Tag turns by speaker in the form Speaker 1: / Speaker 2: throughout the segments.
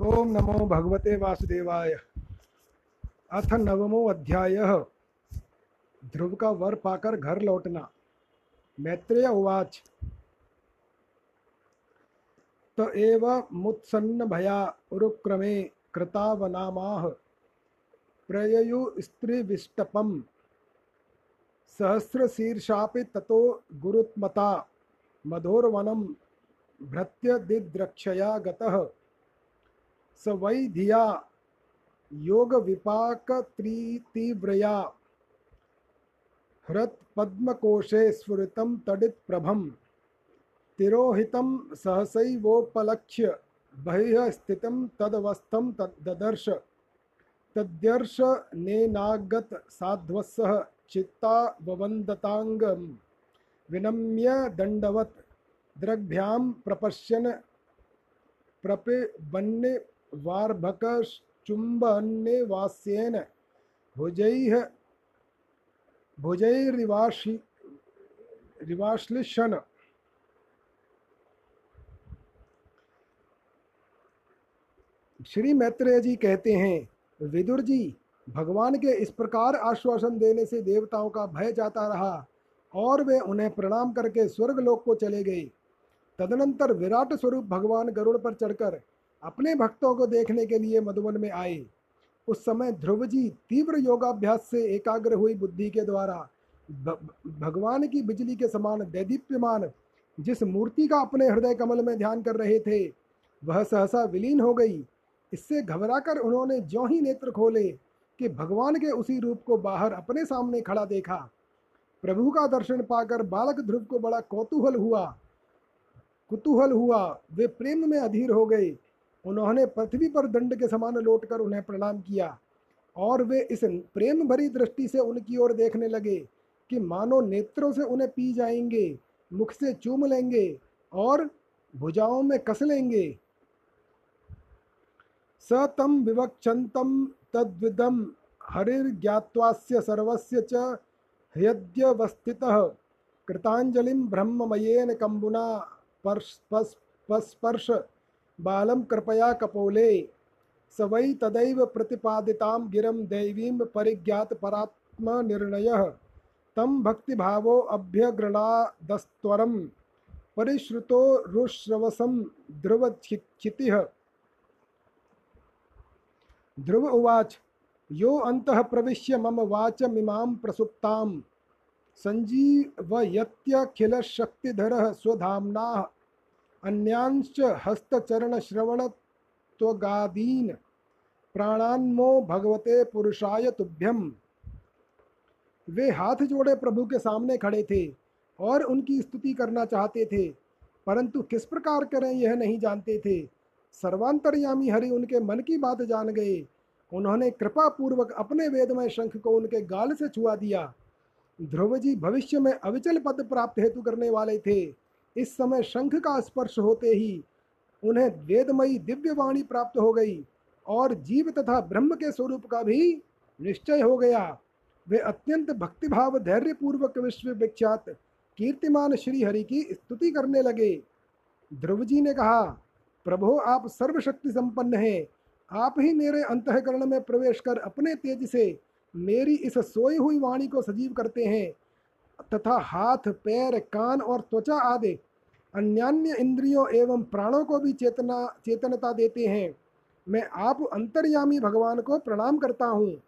Speaker 1: ओम नमो भगवते वासुदेवाय। अथ नवमो अध्याय। ध्रुव का वर पाकर घर लौटना। मैत्रेय उवाच। त एव मुत्सन्न भया उरुक्रमे कृतावनामाह। प्रययु स्त्रीविष्टपम्। सहस्रशीर्षापि ततो गुरुत्मता। मधोर्वनं भृत्य दिद्रक्षया गतः। स वै धिया। योगविपाकत्रितीव्रया हृत्पद्मकोशे स्फुरितं तडित्प्रभं तिरोहितं सहसैवोपलक्ष्य। बहिः स्थितं तदवस्थं तद् ददर्श। तद्यर्शनेनागत साध्वस्सः चित्ताववन्दताङ्गं विनम्य दण्डवत्। दृग्भ्यां प्रपश्यन् प्रपिबन्ने वार्भकश्चुम्बन्नेवास्येन। भुजैः भुजैरिवाशि रिवाश्लिशन श्री मैत्रेय जी कहते हैं, विदुर जी, भगवान के इस प्रकार आश्वासन देने से देवताओं का भय जाता रहा और वे उन्हें प्रणाम करके स्वर्ग लोक को चले गए। तदनंतर विराट स्वरूप भगवान गरुड़ पर चढ़कर अपने भक्तों को देखने के लिए मधुबन में आए उस समय ध्रुव जी तीव्र योगाभ्यास से एकाग्र हुई बुद्धि के द्वारा भगवान की बिजली के समान दैदीप्यमान, जिस मूर्ति का अपने हृदय कमल में ध्यान कर रहे थे, वह सहसा विलीन हो गई। इससे घबराकर उन्होंने ज्यों ही नेत्र खोले कि भगवान के उसी रूप को बाहर अपने सामने खड़ा देखा। प्रभु का दर्शन पाकर बालक ध्रुव को बड़ा कौतूहल हुआ। कुतूहल हुआ, वे प्रेम में अधीर हो गए। उन्होंने पृथ्वी पर दंड के समान लौटकर उन्हें प्रणाम किया और वे इस प्रेम भरी दृष्टि से उनकी ओर देखने लगे कि मानो नेत्रों से उन्हें पी जाएँगे, मुख से चूम लेंगे और भुजाओं में कस लेंगे। स तम विवक्षन्तम तद्विदम हरिर्ज्ञात्वास्य सर्वस्य च ह्यद्यवस्थितः कृताञ्जलिं ब्रह्ममयेन कम्बुना पस्पर्श बालं कृपया कपोले। स वै तदैव प्रतिपादितां गिरं दैवीं परिज्ञातपरात्मनिर्णयः तं भक्तिभावो अभ्यगृणादस्त्वरं परिश्रुतो रुश्रवसं ध्रुवक्षितिः ध्रुव उवाच, यो अन्तः प्रविश्य मम वाचमिमां प्रसुप्तां। सञ्जीवयत्यखिलशक्तिधरः स्वधाम्नाः अन्यांश्च हस्तचरणश्रवणत्वगादीन् प्राणान्मो भगवते पुरुषाय तुभ्यम। वे हाथ जोड़े प्रभु के सामने खड़े थे और उनकी स्तुति करना चाहते थे, परंतु किस प्रकार करें यह नहीं जानते थे। सर्वांतरयामी हरि उनके मन की बात जान गए। उन्होंने कृपा पूर्वक अपने वेदमय शंख को उनके गाल से छुआ दिया। ध्रुव जी भविष्य में अविचल पद प्राप्त हेतु करने वाले थे। इस समय शंख का स्पर्श होते ही उन्हें वेदमयी दिव्य वाणी प्राप्त हो गई और जीव तथा ब्रह्म के स्वरूप का भी निश्चय हो गया। वे अत्यंत भक्तिभाव, धैर्यपूर्वक विश्व विख्यात कीर्तिमान श्री हरि की स्तुति करने लगे। ध्रुव जी ने कहा, प्रभो, आप सर्वशक्ति संपन्न हैं। आप ही मेरे अंतकरण में प्रवेश कर अपने तेज से मेरी इस सोई हुई वाणी को सजीव करते हैं। तथा हाथ, पैर, कान और त्वचा आदि अन्यान्य इंद्रियों एवं प्राणों को भी चेतना, चेतनता देते हैं। मैं आप अंतर्यामी भगवान को प्रणाम करता हूँ।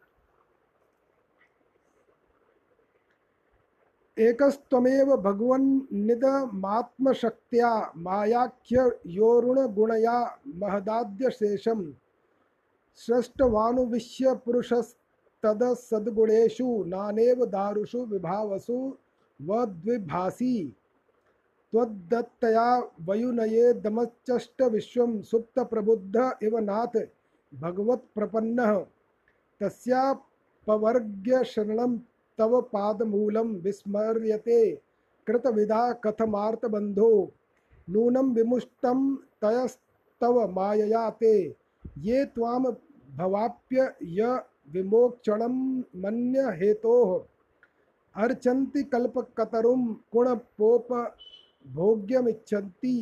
Speaker 1: एकस्त्वमेव भगवन्निदमात्मशक्त्या मायाख्य योरुणगुणया महदाद्यशेषं सृष्टवानुविश्य पुरुषस्तदसद्गुणेषु नानेव दारुषु विभावसु वद्विभासी। त्वद्दत्तया वयुनये दमश्चष्ट विश्वं सुप्त प्रबुद्ध इव नाथ भगवत्प्रपन्नः तस्यापवर्ग्य शरणं तव पादमूलं विस्मर्यते। कृतविधा कथमार्तबन्धो। नूनं विमुष्टं तयस्तव मायया ते। ये त्वां भवाप्य य विमोक्षणं मन्य हेतोः अर्चन्ति कल्पकतरुं कुणपोप भोग्यमिच्छन्ति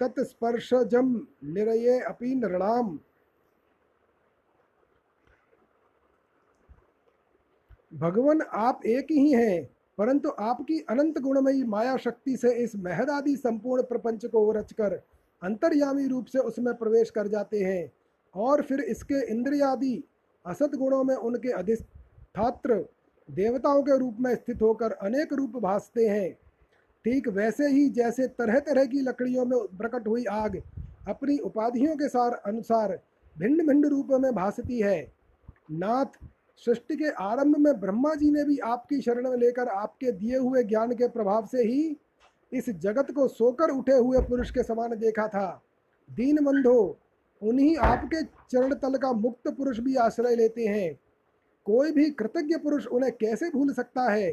Speaker 1: तत्स्पर्शजम निरये अपि नृणाम। भगवान आप एक ही हैं, परंतु आपकी अनंत गुणमयी माया शक्ति से इस महदादि संपूर्ण प्रपंच को रचकर अंतर्यामी रूप से उसमें प्रवेश कर जाते हैं और फिर इसके इंद्रियादि असत गुणों में उनके अधिष्ठात्र देवताओं के रूप में स्थित होकर अनेक रूप भासते हैं। ठीक वैसे ही जैसे तरह तरह की लकड़ियों में प्रकट हुई आग अपनी उपाधियों के सार अनुसार भिन्न भिन्न रूपों में भासती है। नाथ, सृष्टि के आरंभ में ब्रह्मा जी ने भी आपकी शरण में लेकर आपके दिए हुए ज्ञान के प्रभाव से ही इस जगत को सोकर उठे हुए पुरुष के समान देखा था। दीन बंधो उन्हीं आपके चरण तल का मुक्त पुरुष भी आश्रय लेते हैं। कोई भी कृतज्ञ पुरुष उन्हें कैसे भूल सकता है?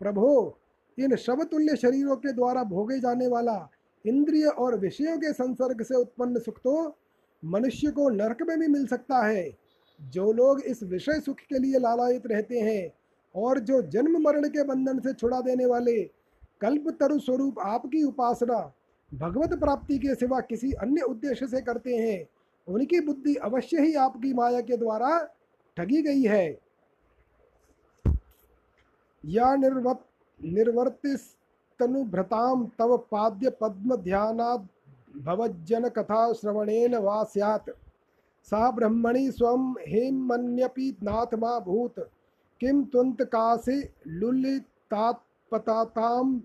Speaker 1: प्रभो, इन शवतुल्य शरीरों के द्वारा भोगे जाने वाला इंद्रिय और विषयों के संसर्ग से उत्पन्न सुख तो मनुष्य को नरक में भी मिल सकता है। जो लोग इस विषय सुख के लिए लालायित रहते हैं और जो जन्म मरण के बंधन से छुड़ा देने वाले कल्प तरु स्वरूप आपकी उपासना भगवत प्राप्ति के सिवा किसी अन्य उद्देश्य से करते हैं। उनकी बुद्धि अवश्य ही आपकी माया के द्वारा ठगी गई है। या निर्वत निर्वर्तिस्तनुभृतां तव पाद्य पद्म ध्यानात् भवज्जन कथा श्रवणेन वा स्यात्। सा ब्रह्मणि स्वं हेमन्यपि नाथ मा भूत। किं त्वन्तकासि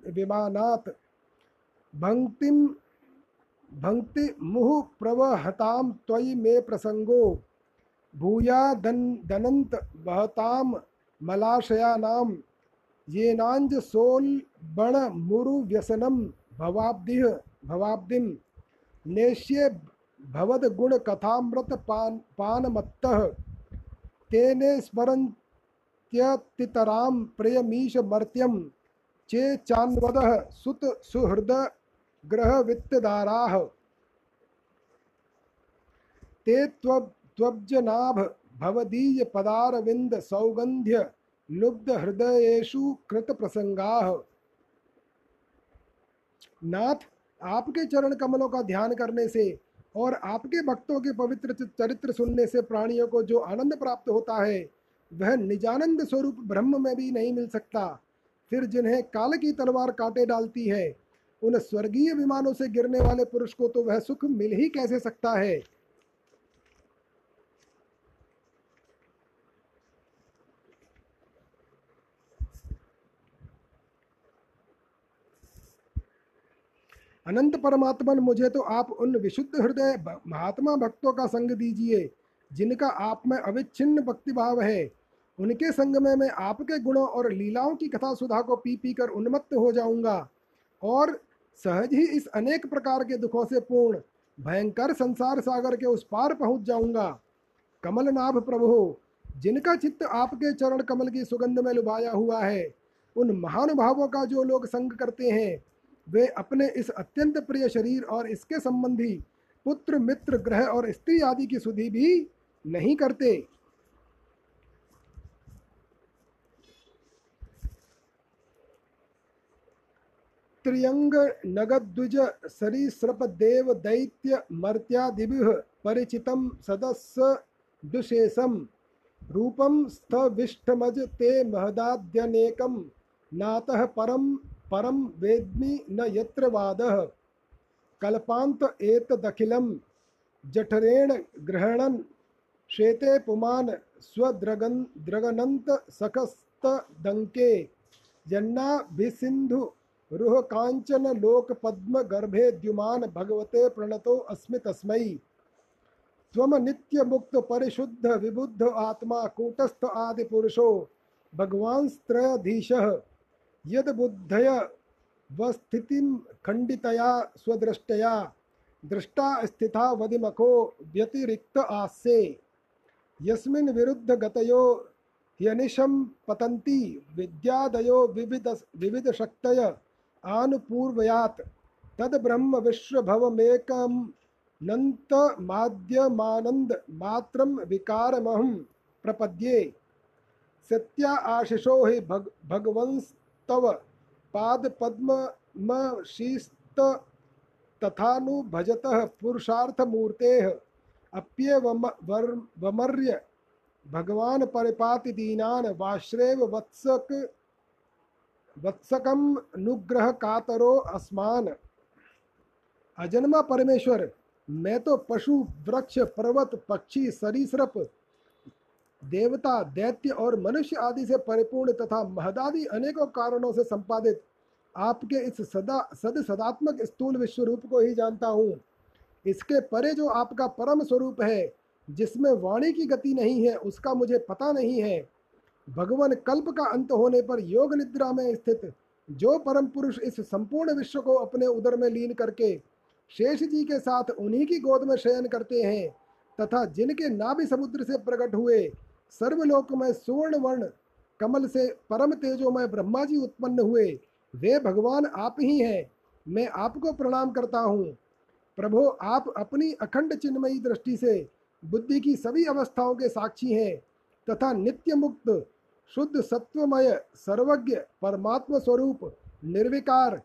Speaker 1: विमानात्। भङ्क्तिं भङ्क्ति मुहुः प्रवहतां त्वयि मे प्रसङ्गो। भूया दन दनन्त बहतां मलाशयानां येनांज सोल बण मुरु व्यसनम भवाब्दिह भवाब्दिम नेश्ये भवद गुण कथामृत पान पानमत्तः। तेने स्मरन्त्यतितरां प्रियमीश मर्त्यं चे चान्वदः सुत सुहृद ग्रह वित्तदाराः ते त्व त्वब्जनाभ भवदीय पदारविंद सौगंध्य लुब्ध हृदयेशु कृत प्रसंगा नाथ, आपके चरण कमलों का ध्यान करने से और आपके भक्तों के पवित्र चरित्र सुनने से प्राणियों को जो आनंद प्राप्त होता है, वह निजानंद स्वरूप ब्रह्म में भी नहीं मिल सकता। फिर जिन्हें काल की तलवार काटे डालती है उन स्वर्गीय विमानों से गिरने वाले पुरुष को तो वह सुख मिल ही कैसे सकता है? अनंत परमात्मन, मुझे तो आप उन विशुद्ध हृदय महात्मा भक्तों का संग दीजिए, जिनका आप में अविच्छिन्न भक्ति भाव है। उनके संग में मैं आपके गुणों और लीलाओं की कथा सुधा को पी पी कर उन्मत्त हो जाऊँगा। और सहज ही इस अनेक प्रकार के दुखों से पूर्ण, भयंकर संसार सागर के उस पार पहुँच जाऊँगा। कमलनाभ प्रभु, जिनका चित्त आपके चरण कमल की सुगंध में लुभाया हुआ है, उन महानुभावों का जो लोग संग करते हैं, वे अपने इस अत्यंत प्रिय शरीर और इसके संबंधी पुत्र, मित्र, ग्रह और स्त्री आदि की सुधि भी नहीं करते। त्रियंग नगद्विज सरीसृप देव दैत्य मर्त्यादिभिः परिचितं सदस्य दुशेषम। रूपम स्थविष्ठमज ते महदाद्यनेकम नातः परम परम वेद्मि न यत्र वादः। कल्पांत एतदखिलं। जठरेण गृहणन् श्वेते पुमान् स्वद्रगन्, द्रगनन्त सखस्तदङ्के जन्नाभिसिन्धु रुह कांचन लोक पद्म गर्भे द्युमान भगवते प्रणतो अस्मि तस्मै। त्वम नित्य मुक्त परिशुद्ध विबुद्ध आत्मा कूटस्थ आदि पुरुषो, भगवान भगवांस्त्रयधीशः यद बुद्धय वस्थितिम खंडितया स्वदृष्टया, दृष्टा स्थिता वदिमको व्यतिरिक्त आस्ये। यस्मिन् विरुद्ध गतयो ह्यनिशं पतन्ति, विद्यादयो विविध विविध शक्तय आनुपूर्वयात्। तद ब्रह्म विश्वभवमेकं नन्त माद्यमानंद मात्रम विकारमहं प्रपद्ये। सत्या आशिषो हि भग भगवंस तव पाद पद्म शीस्त तथानु भजतः पुरुषार्थमूर्तेः अप्यवमर्य भगवान परिपाति दीनान वाश्रेव वत्सक वत्सकम अनुग्रह कातरो अस्मान। अजन्मा परमेश्वर, मैं तो पशु, वृक्ष, पर्वत, पक्षी, सरीसृप, देवता, दैत्य और मनुष्य आदि से परिपूर्ण तथा महदादि अनेकों कारणों से संपादित, आपके इस सदा, सद सदात्मक स्थूल विश्व रूप को ही जानता हूँ। इसके परे जो आपका परम स्वरूप है, जिसमें वाणी की गति नहीं है, उसका मुझे पता नहीं है। भगवान कल्प का अंत होने पर योग निद्रा में स्थित जो परम पुरुष इस संपूर्ण विश्व को अपने उदर में लीन करके शेष जी के साथ उन्हीं की गोद में शयन करते हैं, तथा जिनके नाभि समुद्र से प्रकट हुए सर्वलोक में सुवर्ण वर्ण कमल से परम तेजोमय ब्रह्मा जी उत्पन्न हुए, वे भगवान आप ही हैं। मैं आपको प्रणाम करता हूँ। प्रभो, आप अपनी अखंड चिन्मयी दृष्टि से बुद्धि की सभी अवस्थाओं के साक्षी हैं। तथा नित्य मुक्त शुद्ध, सत्वमय, सर्वज्ञ, परमात्म स्वरूप, निर्विकार,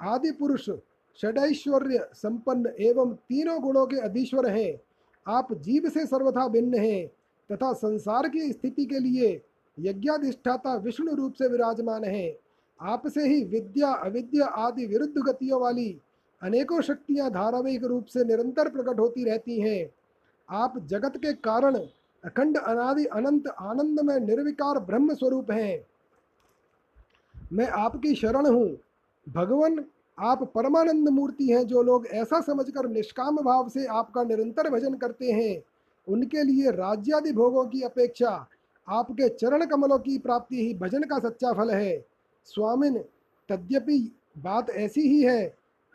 Speaker 1: आदि पुरुष, षडैश्वर्य, संपन्न एवं तीनों गुणों के अधीश्वर हैं। आप जीव से सर्वथा भिन्न हैं तथा संसार की स्थिति के लिए यज्ञाधिष्ठाता विष्णु रूप से विराजमान हैं। आपसे ही विद्या, अविद्या आदि विरुद्ध गतियों वाली अनेकों शक्तियाँ धारावाहिक रूप से निरंतर प्रकट होती रहती हैं। आप जगत के कारण अखंड अनादि अनंत आनंद में निर्विकार ब्रह्म स्वरूप हैं। मैं आपकी शरण हूँ। भगवान, आप परमानंद मूर्ति हैं जो लोग ऐसा समझकर निष्काम भाव से आपका निरंतर भजन करते हैं। उनके लिए राज्यादि भोगों की अपेक्षा आपके चरण कमलों की प्राप्ति ही भजन का सच्चा फल है। स्वामिन, तद्यपि बात ऐसी ही है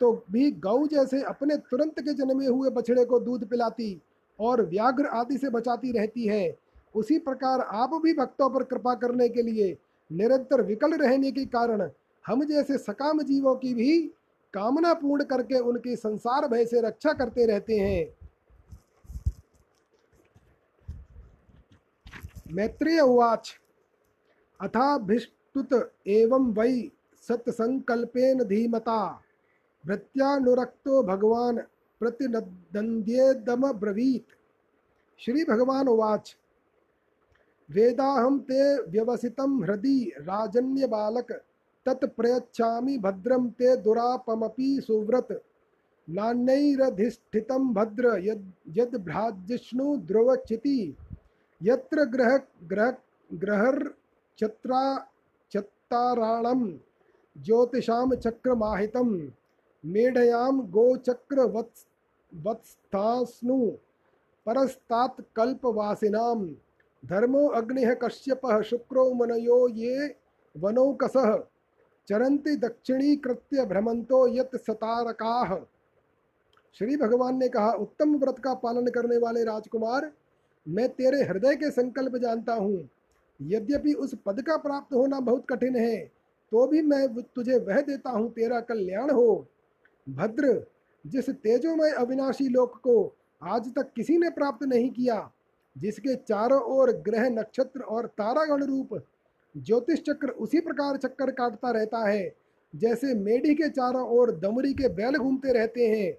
Speaker 1: तो भी गौ जैसे अपने तुरंत के जन्मे हुए बछड़े को दूध पिलाती। और व्याघ्र आदि से बचाती रहती है। उसी प्रकार आप भी भक्तों पर कृपा करने के लिए निरंतर विकल रहने के कारण हम जैसे सकाम जीवों की भी कामना पूर्ण करके उनकी संसार भय से रक्षा करते रहते हैं। मैत्रेय उवाच। अथाभिष्टुत एवं वै सत्संकल्पेन धीमता। भृत्यानुरक्तो भगवान प्रतिनद्येदम ब्रवीत श्री भगवान उवाच वेदाहं ते व्यवसितं हृदि राजन्य बालक तत्प्रयच्छामि भद्रं ते दुरापमपि सुव्रत। नान्यैरधिष्ठितं भद्र यद् यद् भ्राजिष्णु ध्रुवचिति, यत्र ग्रह ग्रह ग्रहर चत्रा चत्ताराणं ज्योतिषां चक्रमाहितं, मेढयां गोचक्र वत्स वत्स्थास्नु परस्तात् कल्पवासिनां धर्मो अग्निः कश्यपः, शुक्रो मनयो ये वनौकसः। चरन्ति दक्षिणीकृत्य भ्रमंतो यत सतारकाः। श्री भगवान ने कहा, उत्तम व्रत का पालन करने वाले राजकुमार, मैं तेरे हृदय के संकल्प जानता हूँ। यद्यपि उस पद का प्राप्त होना बहुत कठिन है तो भी मैं तुझे वह देता हूँ, तेरा कल्याण हो। भद्र जिस तेजोमय अविनाशी लोक को आज तक किसी ने प्राप्त नहीं किया, जिसके चारों ओर ग्रह नक्षत्र और तारागण रूप, ज्योतिष चक्र उसी प्रकार चक्कर काटता रहता है, जैसे मेढी के चारों ओर दमरी के बैल घूमते रहते हैं।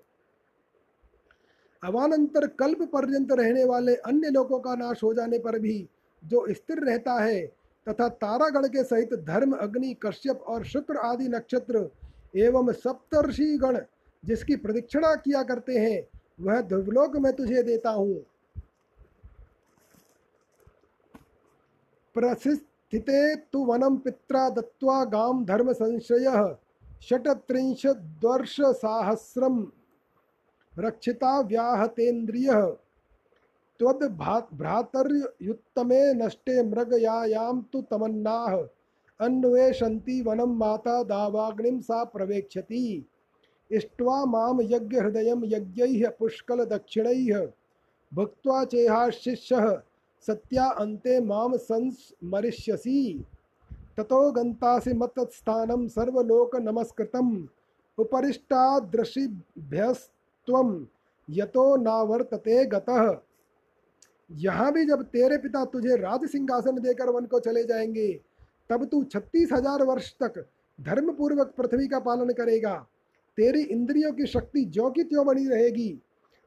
Speaker 1: अवानंतर कल्प पर्यंत रहने वाले अन्य लोगों का नाश हो जाने पर भी जो स्थिर रहता है, तथा तारागण के सहित धर्म, अग्नि, कश्यप और शुक्र आदि नक्षत्र एवं सप्तर्षि गण जिसकी प्रदक्षिणा किया करते हैं, वह ध्रुवलोक में तुझे देता हूँ। प्रसिस्थिते तु वनम पित्रा दत्वा गाम धर्म संशय षट्त्रिंशद्वर्ष साहस्रम रक्षिता व्याहतेन्द्रिय। त्वद्भ्रातर्युत्तमे नष्टे मृगयायां तु तमन्नाः। अन्वेषन्ति वनं माता दावाग्निं सा प्रवेक्षति। इष्ट्वा माँ यज्ञहृदयं यज्ञैः पुष्कलदक्षिणैः भुक्त्वा चेहाशिष्यः सत्या अन्ते माँ संस्मरिष्यसि ततो गन्तासि मत्स्थानं सर्वलोकनमस्कृतम्। उपरिष्टादृशिभ्यस्त्वं यतो नावर्तते गतः। यहाँ भी जब तेरे पिता तुझे राज सिंहासन देकर वन को चले जाएँगे, तब तू छत्तीस हज़ार वर्ष तक धर्मपूर्वक पृथ्वी का पालन करेगा। तेरी इंद्रियों की शक्ति ज्यों की त्यों बनी रहेगी।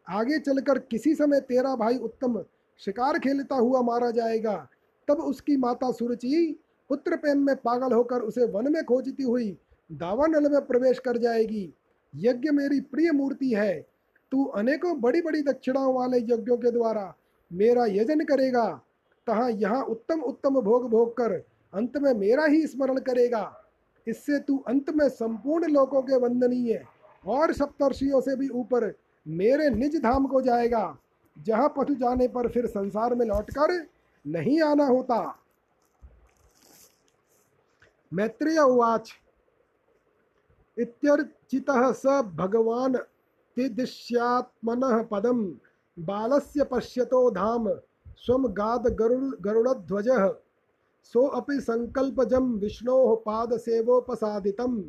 Speaker 1: आगे चलकर किसी समय तेरा भाई उत्तम शिकार खेलता हुआ मारा जाएगा। तब उसकी माता सुरुचि, पुत्र प्रेम में पागल होकर उसे वन में खोजती हुई दावानल में प्रवेश कर जाएगी। यज्ञ मेरी प्रिय मूर्ति है। तू अनेकों बड़ी बड़ी दक्षिणाओं वाले यज्ञों के द्वारा मेरा यजन करेगा। तहाँ यहाँ उत्तम उत्तम भोग भोग कर अंत में मेरा ही स्मरण करेगा। इससे तू अंत में संपूर्ण लोकों के वंदनीय और सप्तर्षियों से भी ऊपर मेरे निज धाम को जाएगा। जहाँ पशु जाने पर फिर संसार में लौटकर नहीं आना होता। मैत्रेय उवाच। इत्यर्चितः स भगवान् तिदिश्यात्मनः पदं बालस्य पश्यतो धाम। स्वं गाद गरुड गरुडध्वजः सोऽपि सङ्कल्पजं विष्णोः पादसेवोपसादितं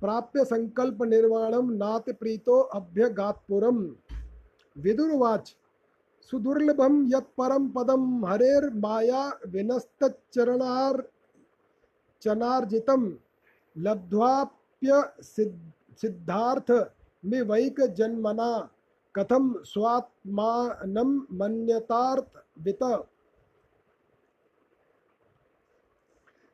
Speaker 1: प्राप्य सङ्कल्पनिर्वाणं नातिप्रीतो अभ्यगात्पुरं विदुर्वाच सुदुर्लभम यत्परम पदम हरेर माया हरेर्माया विनस्तचरणार्चनार्जितं लब्ध्वाप्य सिद्धार्थ मिवैक जन्मना कथम स्वात्मानं मन्यतार्थ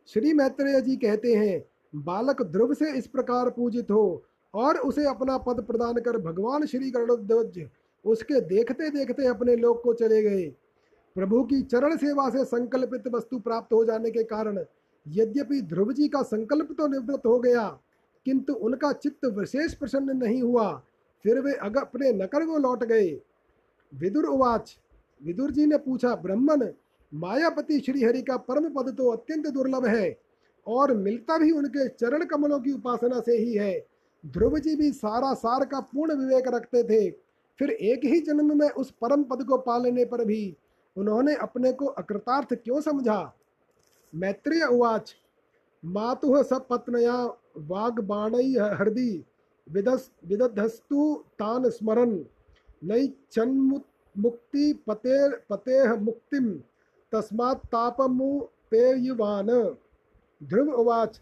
Speaker 1: श्री मैत्रेय जी कहते हैं, बालक ध्रुव से इस प्रकार पूजित हो और उसे अपना पद प्रदान कर भगवान श्री गरुड़ध्वज उसके देखते देखते अपने लोक को चले गए। प्रभु की चरण सेवा से संकल्पित वस्तु प्राप्त हो जाने के कारण यद्यपि ध्रुव जी का संकल्प तो निवृत्त हो गया, किंतु उनका चित्त विशेष प्रसन्न नहीं हुआ, फिर वे अग, अपने नकर को लौट गए। विदुर उवाच, विदुर जी ने पूछा ब्रह्मन मायापति श्रीहरि का परम पद तो अत्यंत दुर्लभ है और मिलता भी उनके चरण कमलों की उपासना से ही है। ध्रुव जी भी सारा सार का पूर्ण विवेक रखते थे। फिर एक ही जन्म में उस परम पद को पा लेने पर भी उन्होंने अपने को अकृतार्थ क्यों समझा? मैत्रेय उवाच, मातु सपत्नया वाग्बाण हृदि, विदस, विदधस्तु तान स्मरन। नई मुक्ति पते पतेह मुक्तिम। तस्मात् तापमुपेयुवान ध्रुव उवाच,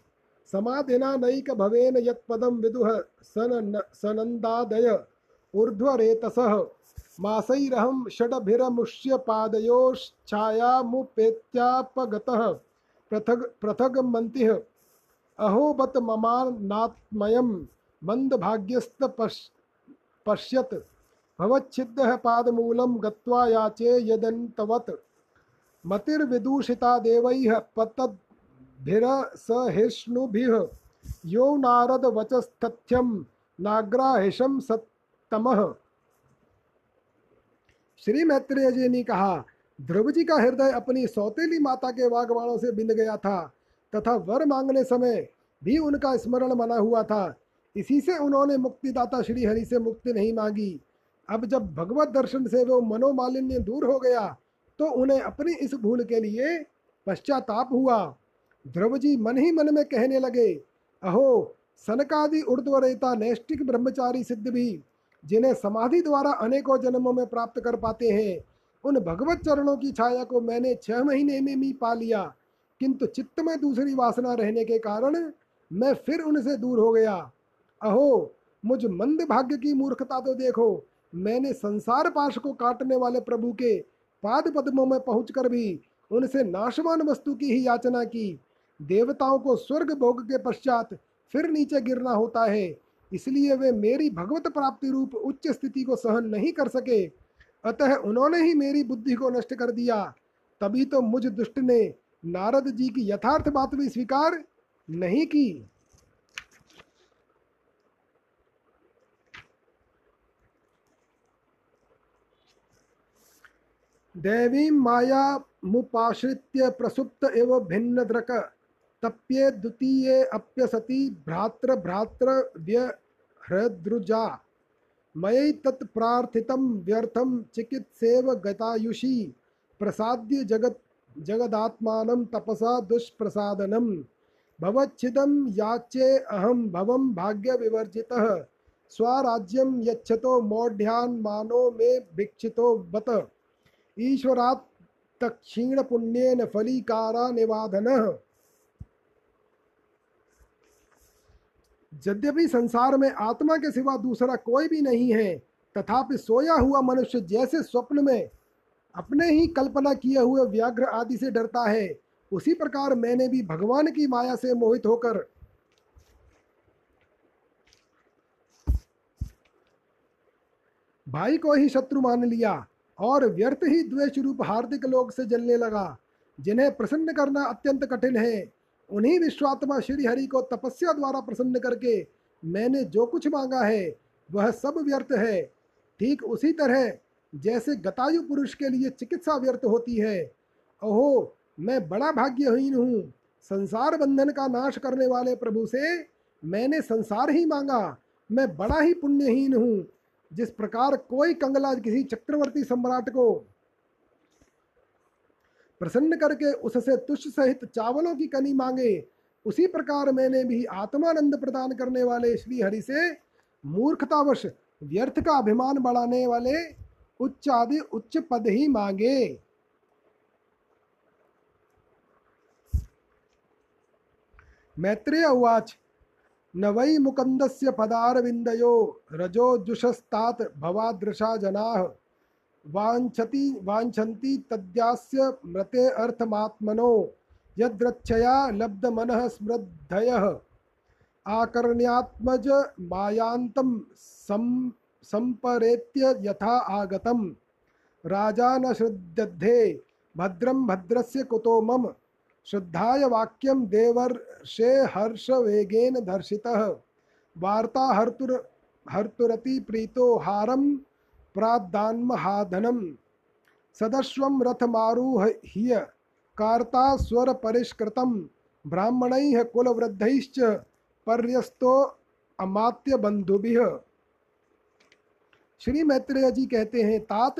Speaker 1: समाधिना नैक भवेन यत्पदम विदुह सन सनंदादय ऊर्ध्वरेतसः, मासैरहं षडभिरमुष्यपादयोश्छायामुपेत्यापगतः। पृथग, पृथगमन्तिः अहो बत ममानात्मयं मन्दभाग्यस्त पश्यत्। भवच्छिद्दः पादमूलं गत्वा याचे यदन्तवत्। मतिर्विदूषिता देवैः पतद्भिरसहिष्णुभिः। यो नारदवचस्तथ्यं नाग्राहिषं सत् तमह श्री मैत्रेय जी ने कहा ध्रुव जी का हृदय अपनी सौतेली माता के वागवाणों से बिंद गया था, तथा वर मांगने समय भी उनका स्मरण बना हुआ था। इसी से उन्होंने मुक्तिदाता श्री हरि से मुक्ति नहीं मांगी। अब जब भगवत दर्शन से वो मनोमालिन्य दूर हो गया तो उन्हें अपनी इस भूल के लिए पश्चाताप हुआ। ध्रुव जी मन ही मन में कहने लगे, अहो, सनकादि उर्ध्वरेता नैष्टिक ब्रह्मचारी सिद्ध भी, जिन्हें समाधि द्वारा अनेकों जन्मों में प्राप्त कर पाते हैं, उन भगवत चरणों की छाया को मैंने छह महीने में भी पा लिया। किंतु चित्त में दूसरी वासना रहने के कारण मैं फिर उनसे दूर हो गया। अहो, मुझ मंद भाग्य की मूर्खता तो देखो, मैंने संसार पाश को काटने वाले प्रभु के पाद पद्मों में पहुंचकर भी उनसे नाशवान वस्तु की ही याचना की। देवताओं को स्वर्ग भोग के पश्चात फिर नीचे गिरना होता है, इसलिए वे मेरी भगवत प्राप्ति रूप उच्च स्थिति को सहन नहीं कर सके। अतः उन्होंने ही मेरी बुद्धि को नष्ट कर दिया। तभी तो मुझ दुष्ट ने नारद जी की यथार्थ बात भी स्वीकार नहीं की। देवी माया मुपाश्रित्य प्रसुप्त एवं भिन्न द्रक तप्ये द्वितीये अप्यसति भ्रात्र भ्रात्र व्यहृद्रुजा। मयि तत्प्रार्थितं व्यर्थं चिकित्सेव गतायुषी प्रसाद्य जगत् जगदात्मानं तपसा दुष्प्रसादनं। भवच्छिदं याचे अहं भवं भाग्यविवर्जितः। स्वराज्यं यच्छतो मौढ्यान् मानो मे भिक्षितो बत ईश्वरात् तक्षीणपुण्येन फलीकारा निवाधनः। यद्यपि संसार में आत्मा के सिवा दूसरा कोई भी नहीं है, तथापि सोया हुआ मनुष्य जैसे स्वप्न में अपने ही कल्पना किए हुए व्याघ्र आदि से डरता है, उसी प्रकार मैंने भी भगवान की माया से मोहित होकर भाई को ही शत्रु मान लिया। और व्यर्थ ही द्वेष रूप हार्दिक लोग से जलने लगा, जिन्हें प्रसन्न करना अत्यंत कठिन है। उन्हीं विश्वात्मा श्री हरि को तपस्या द्वारा प्रसन्न करके मैंने जो कुछ मांगा है, वह सब व्यर्थ है। ठीक उसी तरह, जैसे गतायु पुरुष के लिए चिकित्सा व्यर्थ होती है। ओहो, मैं बड़ा भाग्यहीन हूँ। संसार बंधन का नाश करने वाले प्रभु से मैंने संसार ही मांगा। मैं बड़ा ही पुण्यहीन हूँ। जिस प्रकार कोई कंगला किसी चक्रवर्ती सम्राट को प्रसन्न करके उससे तुष सहित चावलों की कनी मांगे, उसी प्रकार मैंने भी आत्मानंद प्रदान करने वाले श्री हरि से मूर्खतावश व्यर्थ का अभिमान बढ़ाने वाले उच्च आदि उच्च पद ही मांगे। मैत्रेय उवाच न वै मुकन्दस्य पदारविन्दयो रजोजुषस्तात् भवादृशा जनाः। वाञ्छति, वाञ्छन्ति तद्यास्य मृते अर्थमात्मनो यद्रच्छया लब्धमनः स्मृद्धयः। आकर्ण्यात्मज मायान्तं सं यथा आगतं राजा न श्रद्धे, भद्रं भद्रस्य कुतो मम। श्रद्धाय वाक्यम देवर्षे हर्ष वेगेन दर्शितः। वार्ता हर्तुर, हर्तुरति प्रीतो हारम प्रादान्महाधनम सदस्वं रथमारुह्य कार्ता स्वर परिष्कृतं ब्राह्मणैः कुलवृद्धैश्च पर्यस्तो अमात्य बंधुभिः श्री मैत्रेय जी कहते हैं, तात,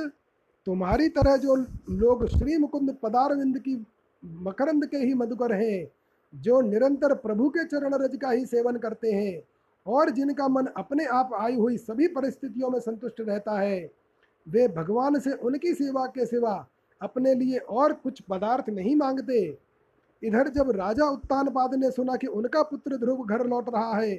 Speaker 1: तुम्हारी तरह जो लोग श्री मुकुंद पदारविंद की मकरंद के ही मधुकर हैं जो निरंतर प्रभु के चरण रज का ही सेवन करते हैं और जिनका मन अपने आप आई हुई सभी परिस्थितियों में संतुष्ट रहता है, वे भगवान से उनकी सेवा के सिवा अपने लिए और कुछ पदार्थ नहीं मांगते। इधर जब राजा उत्तानपाद ने सुना कि उनका पुत्र ध्रुव घर लौट रहा है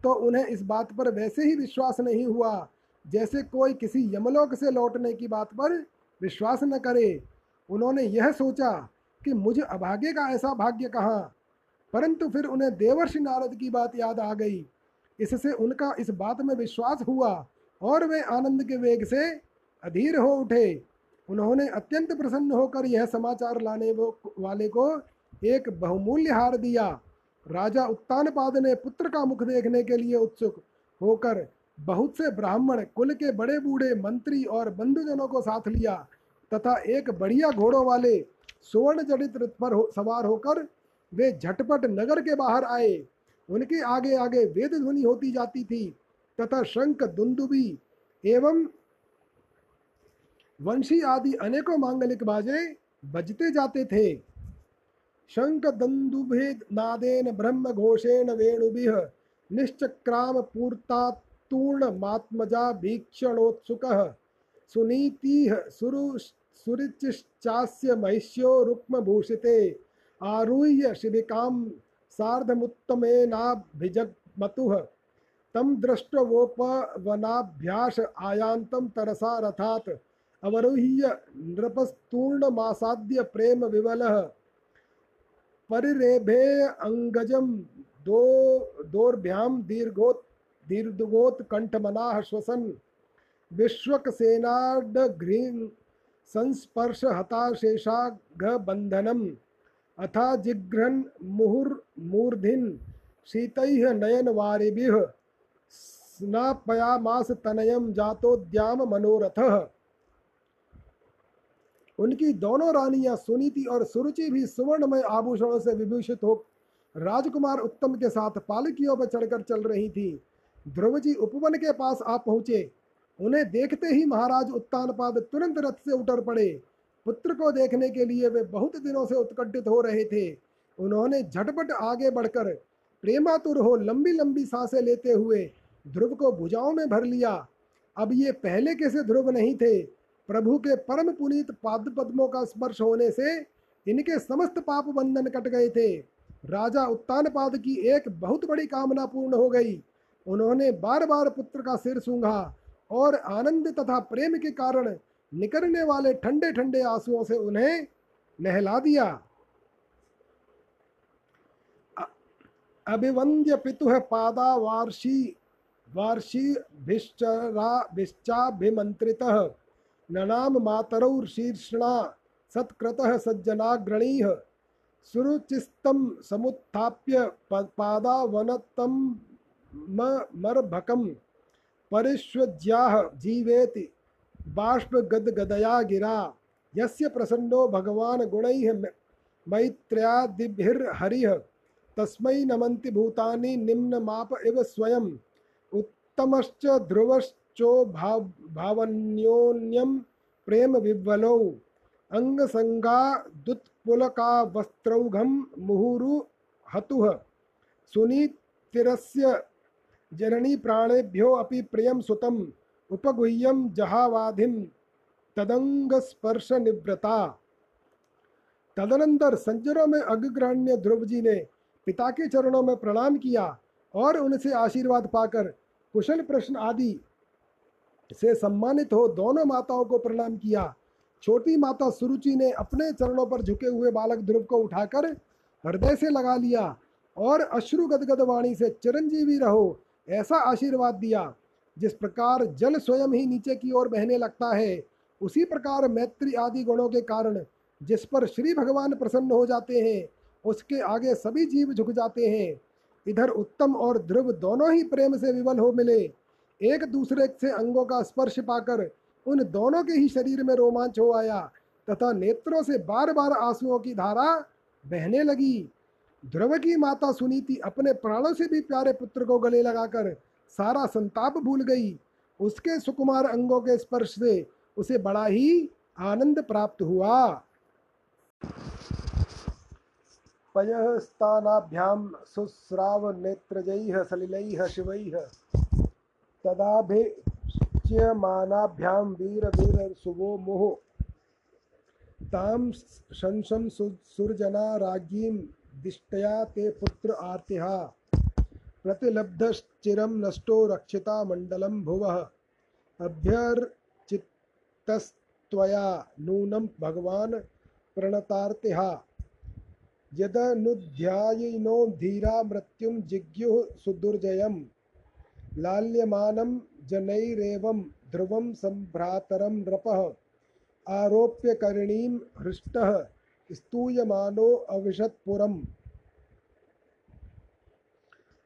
Speaker 1: तो उन्हें इस बात पर वैसे ही विश्वास नहीं हुआ जैसे कोई किसी यमलोक से लौटने की बात पर विश्वास न करे। उन्होंने यह सोचा कि मुझे अभाग्य का ऐसा भाग्य कहाँ? परंतु फिर उन्हें देवर्षि नारद की बात याद आ गई। इससे उनका इस बात में विश्वास हुआ और वे आनंद के वेग से अधीर हो उठे। उन्होंने अत्यंत प्रसन्न होकर यह समाचार लाने वो वाले को एक बहुमूल्य हार दिया। राजा उत्तानपाद ने पुत्र का मुख देखने के लिए उत्सुक होकर बहुत से ब्राह्मण कुल के बड़े बूढ़े मंत्री और बंधुजनों को साथ लिया तथा एक बढ़िया घोड़ों वाले सुवर्ण जड़ित रथ पर हो, सवार होकर वे झटपट नगर के बाहर आए। उनके आगे आगे वेद ध्वनि होती जाती थी, तथा शंख, दुंदुबी एवं वंशी आदि अनेकों मांगलिक बाजे बजते जाते थे। शंख, दंदुभे नादेन ब्रह्म घोषेण वेणुभिः निश्चक्राम पूर्तातूर्ण मात्मजा भीक्षणोत्सुक सुनीति सुरु सुरुचिश्चास्य महिष्यो रुक्मभूषिते आरुह्य शिबिकां सार्धमुत्तमेनाभिजग्मतुः। तं दृष्टवोपवनाभ्यास आयान्तं तरसा रथात्। अवरुह्य नृपस्तूर्णमासाद्य प्रेम विवलः। परिरेभे अङ्गजं दो, दोर्भ्यां दीर्घोत्, दीर्घोत्कण्ठमनाः श्वसन्। विश्वकसेनाडघ्रीं संस्पर्श हताशेषाघ बंधनम अथा जिघ्रन मुहुर्मूर्धिन शीतैः नयन वारिभिः स्नापयामास तनयम जातोद्याम मनोरथ। उनकी दोनों रानियाँ सुनीति और सुरुचि भी सुवर्णमय आभूषणों से विभूषित हो राजकुमार उत्तम के साथ पालकियों पर चढ़कर चल रही थी। ध्रुव जी उपवन के पास आ पहुँचे। उन्हें देखते ही महाराज उत्तानपाद तुरंत रथ से उतर पड़े। पुत्र को देखने के लिए वे बहुत दिनों से उत्कंठित हो रहे थे। उन्होंने झटपट आगे बढ़कर प्रेमातुर हो लंबी लंबी साँसें लेते हुए ध्रुव को भुजाओं में भर लिया। अब ये पहले कैसे ध्रुव नहीं थे? प्रभु के परम पुनीत पाद पद्मों का स्पर्श होने से इनके समस्त पाप बंधन कट गए थे। राजा उत्तानपाद की एक बहुत बड़ी कामना पूर्ण हो गई। उन्होंने बार बार पुत्र का सिर सूंघा और आनंद तथा प्रेम के कारण निकलने वाले ठंडे ठंडे आंसुओं से उन्हें नहला दिया। अभिवंद्य पितुः पादा वार्षी वार्षी भिश्चाभिमंत्रितः ननाम मातरौ शीर्षणा, सत्कृतः सज्जनाग्रणीः सुरुचिस्तं समुत्थाप्य पादावनतं मरभकं परिष्वज्याः जीवेति। बाष्पगदगदया गिरा यस्य प्रसन्नो भगवान् गुणैः मैत्र्यादिभिर्हरिः। तस्मै नमन्ति भूतानि निम्नमाप इव स्वयम्। उत्तमश्च ध्रुवश्चो भाव भावन्योन्यं प्रेम विह्वलौ। अंगसंगा दुत्पुलका वस्त्रौघं मुहुरु हतुः। सुनीतिरस्य जननी प्राणेभ्यो अपि प्रियं सुतम्। उपगुह्यम जहावाधिम तदंग स्पर्श निव्रता तदनंतर संजरों में अग्रगण्य ध्रुव जी ने पिता के चरणों में प्रणाम किया और उनसे आशीर्वाद पाकर कुशल प्रश्न आदि से सम्मानित हो दोनों माताओं को प्रणाम किया। छोटी माता सुरुचि ने अपने चरणों पर झुके हुए बालक ध्रुव को उठाकर हृदय से लगा लिया और अश्रु गदगद वाणी से चिरंजीवी रहो ऐसा आशीर्वाद दिया। जिस प्रकार जल स्वयं ही नीचे की ओर बहने लगता है, उसी प्रकार मैत्री आदि गुणों के कारण जिस पर श्री भगवान प्रसन्न हो जाते हैं, उसके आगे सभी जीव झुक जाते हैं। इधर उत्तम और ध्रुव दोनों ही प्रेम से विवल हो मिले। एक दूसरे से अंगों का स्पर्श पाकर उन दोनों के ही शरीर में रोमांच हो आया, तथा नेत्रों से बार बार आंसुओं की धारा बहने लगी। ध्रुव की माता सुनीति अपने प्राणों से भी प्यारे पुत्र को गले लगाकर सारा संताप भूल गई। उसके सुकुमार अंगों के स्पर्श से उसे बड़ा ही आनंद प्राप्त हुआ। पयस्तानाभ्याम सुस्राव नेत्रजैः सलिलैः वीर वीर सुवो मोह ताम शंसम सुरजना राज्ञीं दिष्टया ते पुत्र आर्तिहा। प्रतिलब्धश्चिरं नष्टो रक्षिता मण्डलं भुवः। अभ्यर्चितस्त्वया नूनं भगवान् प्रणतार्तिहा। यदनुध्यायिनो धीरा मृत्युं जिज्ञुः सुदुर्जयं लाल्यमानं जनैरेवं ध्रुवं सम्भ्रातरं नृपः। आरोप्य करणीं हृष्टः स्तूयमानो अविशत्पुरम्।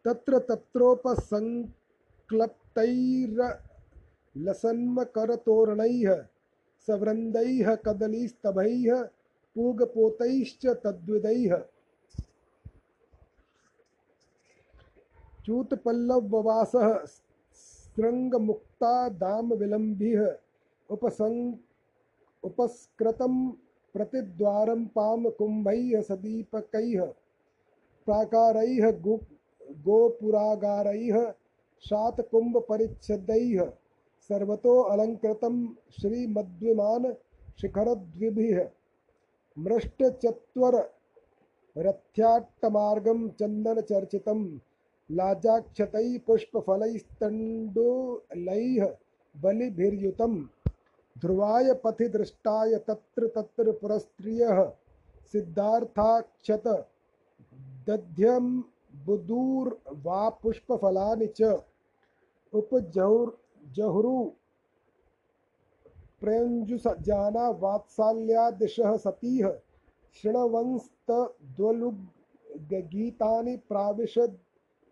Speaker 1: तत्र तत्रोपसंक्लप्तैर्लसन्मकरतोरणैः सवृन्दैः, कदलीस्तभैः, पूगपोतैश्च तद्विदैः। च्यूतपल्लववासः शृङ्गमुक्ता दामविलम्बिः उपसङ् उपस्कृतं प्रतिद्वारं पामकुम्भैः, सदीपकैः, प्राकारैः गु गोपुरागारैः शातकुम्भपरिच्छदैः सर्वतो अलङ्कृतं श्रीमद्विमान शिखरद्विभिः। मृष्टचत्वरथ्याट्टमार्गं चन्दनचर्चितं लाजाक्षतैः पुष्पफलैस्तण्डुलैः बलिभिर्युतं ध्रुवाय पथि दृष्टाय तत्र तत्र पुरस्त्रियः सिद्धार्थाक्षत दध्यं बुदूर वा पुष्पफलानि च उपजहुर्जहुरु प्रयुञ्जुसज्जाना वात्साल्यादिशः सतीः शृण्वंस्तद्वलुगीतानि प्राविशद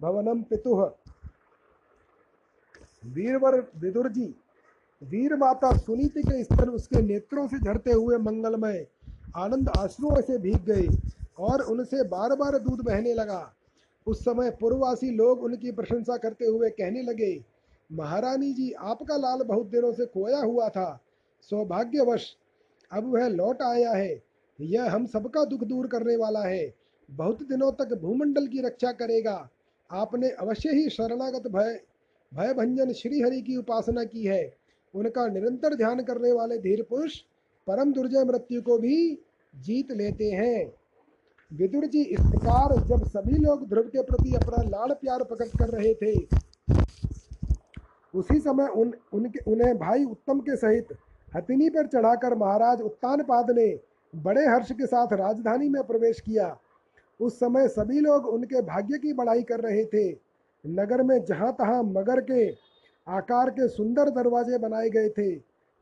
Speaker 1: भवनम पितुः। वीरवर विदुर जी वीर माता सुनीति के स्तर उसके नेत्रों से झरते हुए मंगलमय, आनंद आश्रुओं से भीग गए और उनसे बार बार दूध बहने लगा। उस समय पूर्ववासी लोग उनकी प्रशंसा करते हुए कहने लगे, महारानी जी, आपका लाल बहुत दिनों से खोया हुआ था। सौभाग्यवश, अब वह लौट आया है। यह हम सबका दुख दूर करने वाला है। बहुत दिनों तक भूमंडल की रक्षा करेगा। आपने अवश्य ही शरणागत भय भय भंजन श्रीहरि की उपासना की है। उनका निरंतर ध्यान करने वाले धीर पुरुष परम दुर्जय मृत्यु को भी जीत लेते हैं। विदुर जी, इस प्रकार जब सभी लोग ध्रुव के प्रति अपना लाड़ प्यार प्रकट कर रहे थे, उसी समय उन, उनके, उन्हें भाई उत्तम के सहित हथिनी पर चढ़ाकर महाराज उत्तानपाद ने बड़े हर्ष के साथ राजधानी में प्रवेश किया। उस समय सभी लोग उनके भाग्य की बढ़ाई कर रहे थे। नगर में जहाँ तहाँ मगर के आकार के सुंदर दरवाजे बनाए गए थे,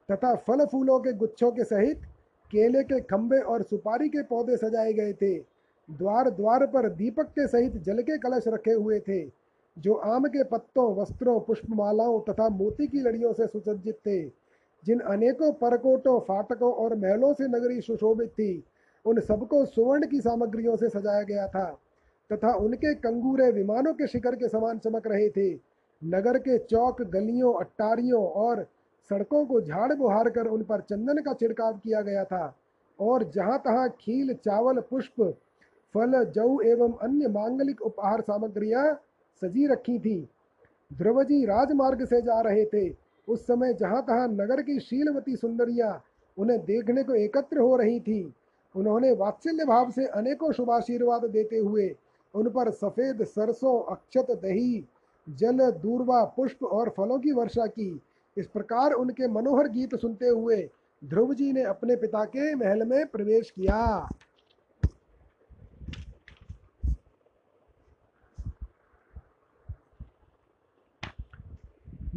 Speaker 1: तथा फल फूलों के गुच्छों के सहित केले के खंभे और सुपारी के पौधे सजाए गए थे। द्वार द्वार पर दीपक के सहित जल के कलश रखे हुए थे, जो आम के पत्तों, वस्त्रों, पुष्पमालाओं तथा मोती की लड़ियों से सुसज्जित थे। जिन अनेकों परकोटों, फाटकों और महलों से नगरी सुशोभित थी, उन सबको सुवर्ण की सामग्रियों से सजाया गया था तथा उनके कंगूरे विमानों के शिखर के समान चमक रहे थे। नगर के चौक, गलियों, अट्टारियों और सड़कों को झाड़ बुहार कर उन पर चंदन का छिड़काव किया गया था और जहाँ तहाँ खील, चावल, पुष्प फल जऊ एवं अन्य मांगलिक उपहार सामग्रियाँ सजी रखी थी। ध्रुवजी राजमार्ग से जा रहे थे। उस समय जहाँ तहाँ नगर की शीलवती सुंदरियाँ उन्हें देखने को एकत्र हो रही थी, उन्होंने वात्सल्य भाव से अनेकों शुभाशीर्वाद देते हुए उन पर सफ़ेद सरसों, अक्षत, दही, जल, दूरवा, पुष्प और फलों की वर्षा की। इस प्रकार उनके मनोहर गीत सुनते हुए ध्रुव जी ने अपने पिता के महल में प्रवेश किया।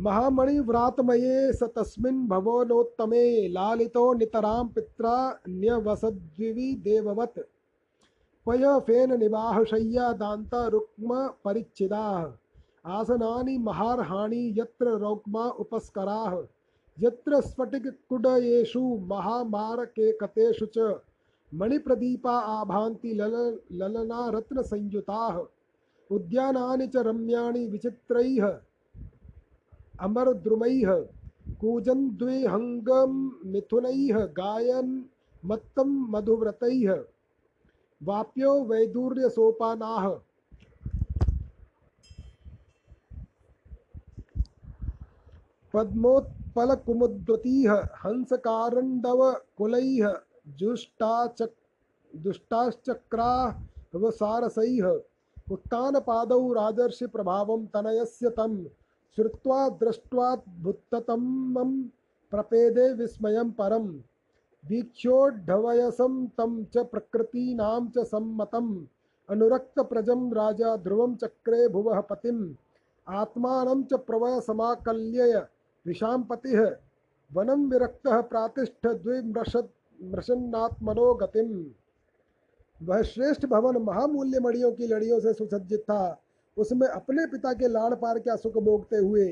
Speaker 1: महामणि व्रातमये स तस्मिन् भवनोत्तमे लालितो नितरां पित्रा न्यवसद्विवि देववत्। पय फेन निवाहशय्या दान्त रुक्म परिच्छिदाः। आसनानि महार्हाणि यत्र रौक्मा उपस्कराः। यत्र स्फटिककुडयेषु महामारकेकतेषु च मणिप्रदीपा आभान्ति लल ललना रत्नसंयुताः उद्यानानि च रम्याणि विचित्रैः। अमरद्रुमैः कूजन्द्विहङ्गं मिथुनैः गायन् मत्तं मधुव्रतैः। वाप्यो वैदूर्यसोपानाः। पद्मोत्पलकुमुद्वतीः, हंसकारण्डवकुलैः, जुष्टाचक् दुष्टाश्चक्रावसारसैः उत्तानपादौ राजर्षिप्रभावं तनयस्य तं श्रुत्वा दृष्ट्वाद्भुततमं प्रपेदे विस्मयं परं वीक्षोड्ढवयसं तं च प्रकृतीनां च सम्मतम्। अनुरक्तप्रजं राजा ध्रुवं चक्रे भुवः पतिम्। आत्मानं च प्रवयसमाकल्यय विशाम्पतिः। वनं विरक्तः प्रातिष्ठ द्विमृषत् मृषन्नात्मनो गतिम। वह श्रेष्ठ भवन महामूल्य मणियों की लड़ियों से सुसज्जित था। उसमें अपने पिता के लाड़ पार क्या सुख भोगते हुए,